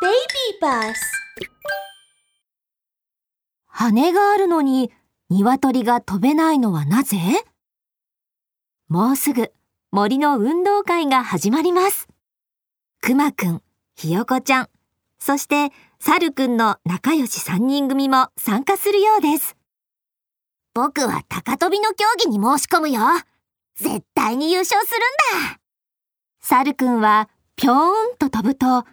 Baby bus 羽があるのに鶏が飛べないのはなぜ？もうすぐ森の運動会が始まります。くまくん、ひよこちゃん、そしてさるくんの仲良し3人組も参加するようです。僕は高跳びの競技に申し込むよ。絶対に優勝するんだ。さるくんはぴょーんと飛ぶと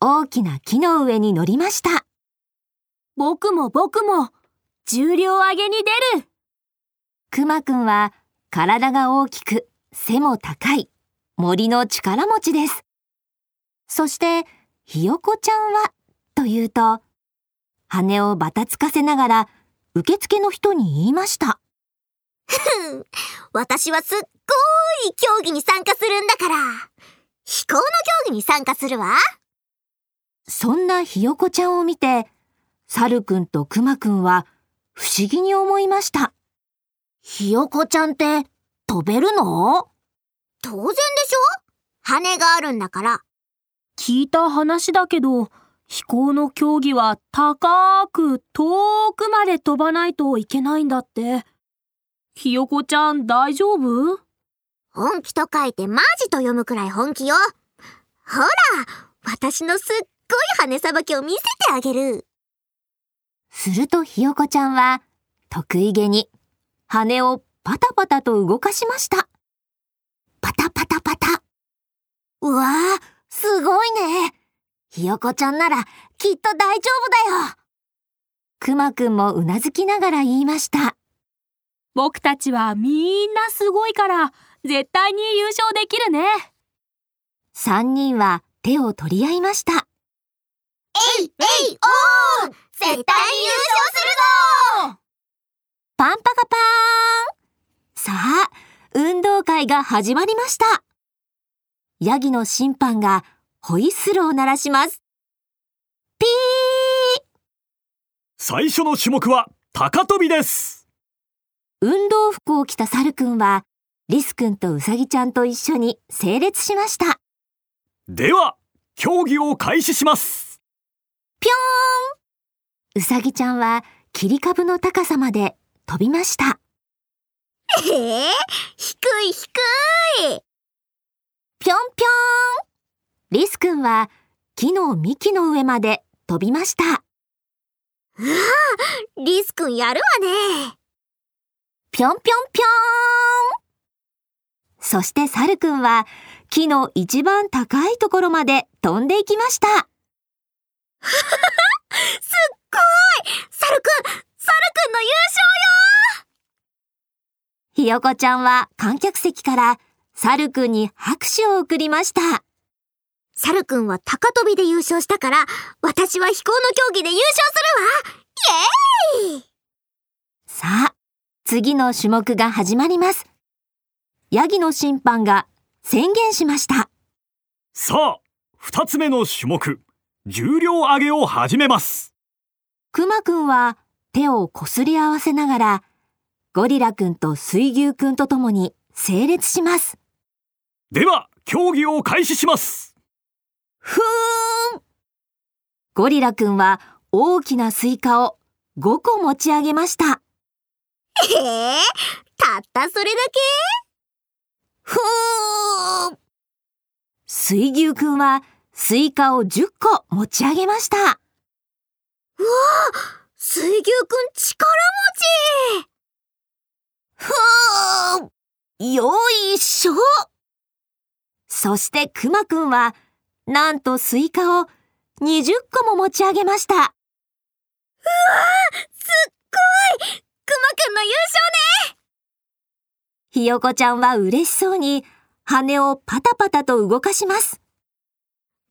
大きな木の上に乗りました。僕も僕も重量上げに出るくまくんは体が大きく背も高い森の力持ちです。そしてひよこちゃんはというと羽をばたつかせながら受付の人に言いました。私はすっごい競技に参加するんだから。飛行の競技に参加するわ。そんなひよこちゃんを見て、さるくんとくまくんは不思議に思いました。ひよこちゃんって飛べるの？当然でしょ？羽があるんだから。聞いた話だけど飛行の競技は高く遠くまで飛ばないといけないんだってひよこちゃん大丈夫？本気と書いてマジと読むくらい本気よ。ほら、私のすっごい羽さばきを見せてあげる。するとひよこちゃんは得意げに羽をパタパタと動かしました。パタパタパタ。うわあ、すごいね。ひよこちゃんならきっと大丈夫だよ。くまくんもうなずきながら言いました。僕たちはみんなすごいから絶対に優勝できるね三人は手を取り合いました。えいおー絶対に優勝するぞパンパカパーンさあ、運動会が始まりました。ヤギの審判がホイッスルを鳴らします。ピー最初の種目は高跳びです。運動服を着たサルくんは、リスくんとウサギちゃんと一緒に整列しました。では、競技を開始します。ぴょーんウサギちゃんは切り株の高さまで飛びました。えー、低い低いぴょんぴょんリスくんは木の幹の上まで飛びました。リスくんやるわね。ぴょんぴょんぴょーんそしてサルくんは木の一番高いところまで飛んでいきました。すっごいサルくん、サルくんの優ひよこちゃんは観客席からサルくんに拍手を送りました。勝サルくんは高跳びで優勝したから、私は飛行の競技で優勝するわイエーイさあ、次の種目が始まります。ヤギの審判が宣言しました。さあ、二つ目の種目、重量上げを始めます。くまくんは手をこすり合わせながら、ゴリラくんと水牛くんと共に整列します。では、競技を開始します。ふーんゴリラくんは大きなスイカを5個持ち上げました。ええたったそれだけ？ふーん水牛くんはスイカを10個持ち上げました。うわあ水牛くん力持ちふーんよいしょ。そしてくまくんは、なんとスイカを20個も持ち上げました。うわすっごい。くまくんの優勝ね。ひよこちゃんは嬉しそうに羽をパタパタと動かします。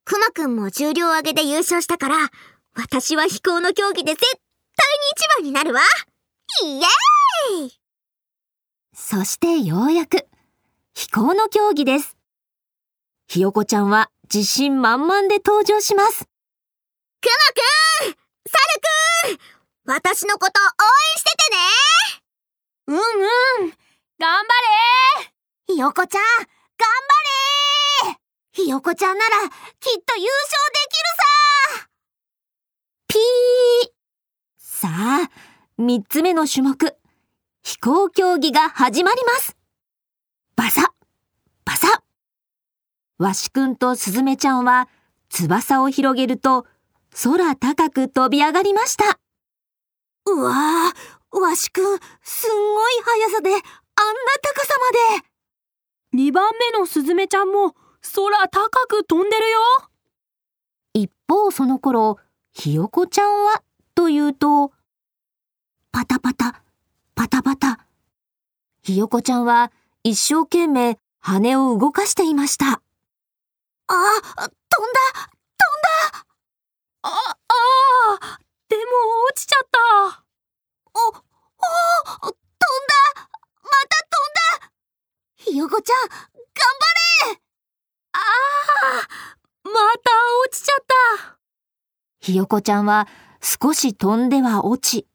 くまくんも重量上げで優勝したから、私は飛行の競技で絶対に一番になるわ。イエーイ。そしてようやく、飛行の競技です。ひよこちゃんは自信満々で登場します。くまくんさるくん私のこと応援しててね。うんうん頑張れ。ひよこちゃん頑張れ。ひよこちゃんならきっと優勝できるさ。ピー。さあ、三つ目の種目、飛行競技が始まります。バサバサわしくんとすずめちゃんは翼を広げると空高く飛び上がりました。うわぁ、わしくん、すんごい速さであんな高さまで。二番目のすずめちゃんも空高く飛んでるよ。一方その頃、ひよこちゃんはというと、パタパタ。ひよこちゃんは一生懸命羽を動かしていました。あ、飛んだ飛んだあ、ああ、でも落ちちゃった。お、お、飛んだまた飛んだひよこちゃん、頑張れああ、また落ちちゃった。ひよこちゃんは少し飛んでは落ち、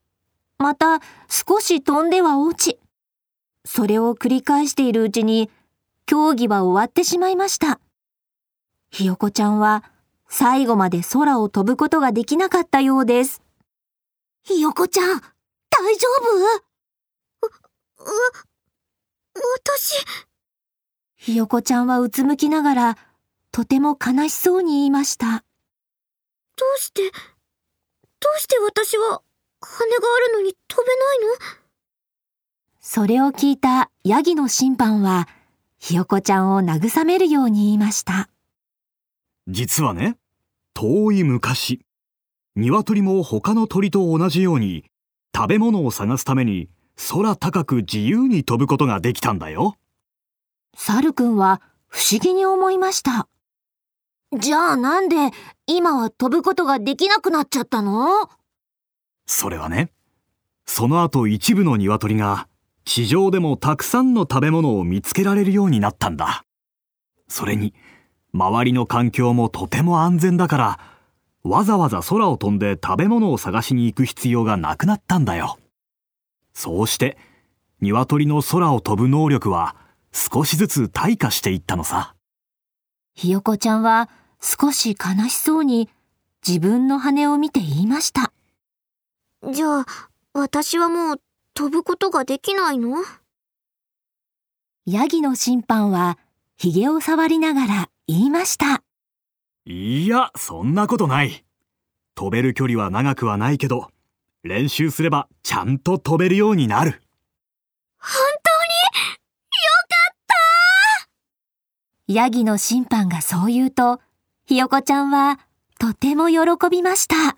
また少し飛んでは落ち。それを繰り返しているうちに、競技は終わってしまいました。ひよこちゃんは最後まで空を飛ぶことができなかったようです。ひよこちゃん、大丈夫？わ、わ、私。ひよこちゃんはうつむきながら、とても悲しそうに言いました。どうして、どうして私は羽があるのに飛べないの？それを聞いたヤギの審判は、ひよこちゃんを慰めるように言いました。実はね、遠い昔、鶏も他の鳥と同じように、食べ物を探すために空高く自由に飛ぶことができたんだよ。サルくんは不思議に思いました。じゃあなんで今は飛ぶことができなくなっちゃったの？それはね、その後一部の鶏が地上でもたくさんの食べ物を見つけられるようになったんだ。それに、周りの環境もとても安全だから、わざわざ空を飛んで食べ物を探しに行く必要がなくなったんだよ。そうして、鶏の空を飛ぶ能力は少しずつ退化していったのさ。ひよこちゃんは少し悲しそうに自分の羽を見て言いました。じゃあ、私はもう飛ぶことができないの？ヤギの審判は髭を触りながら言いました。いや、そんなことない。飛べる距離は長くはないけど、練習すればちゃんと飛べるようになる。本当に？よかったヤギの審判がそう言うと、ひよこちゃんはとても喜びました。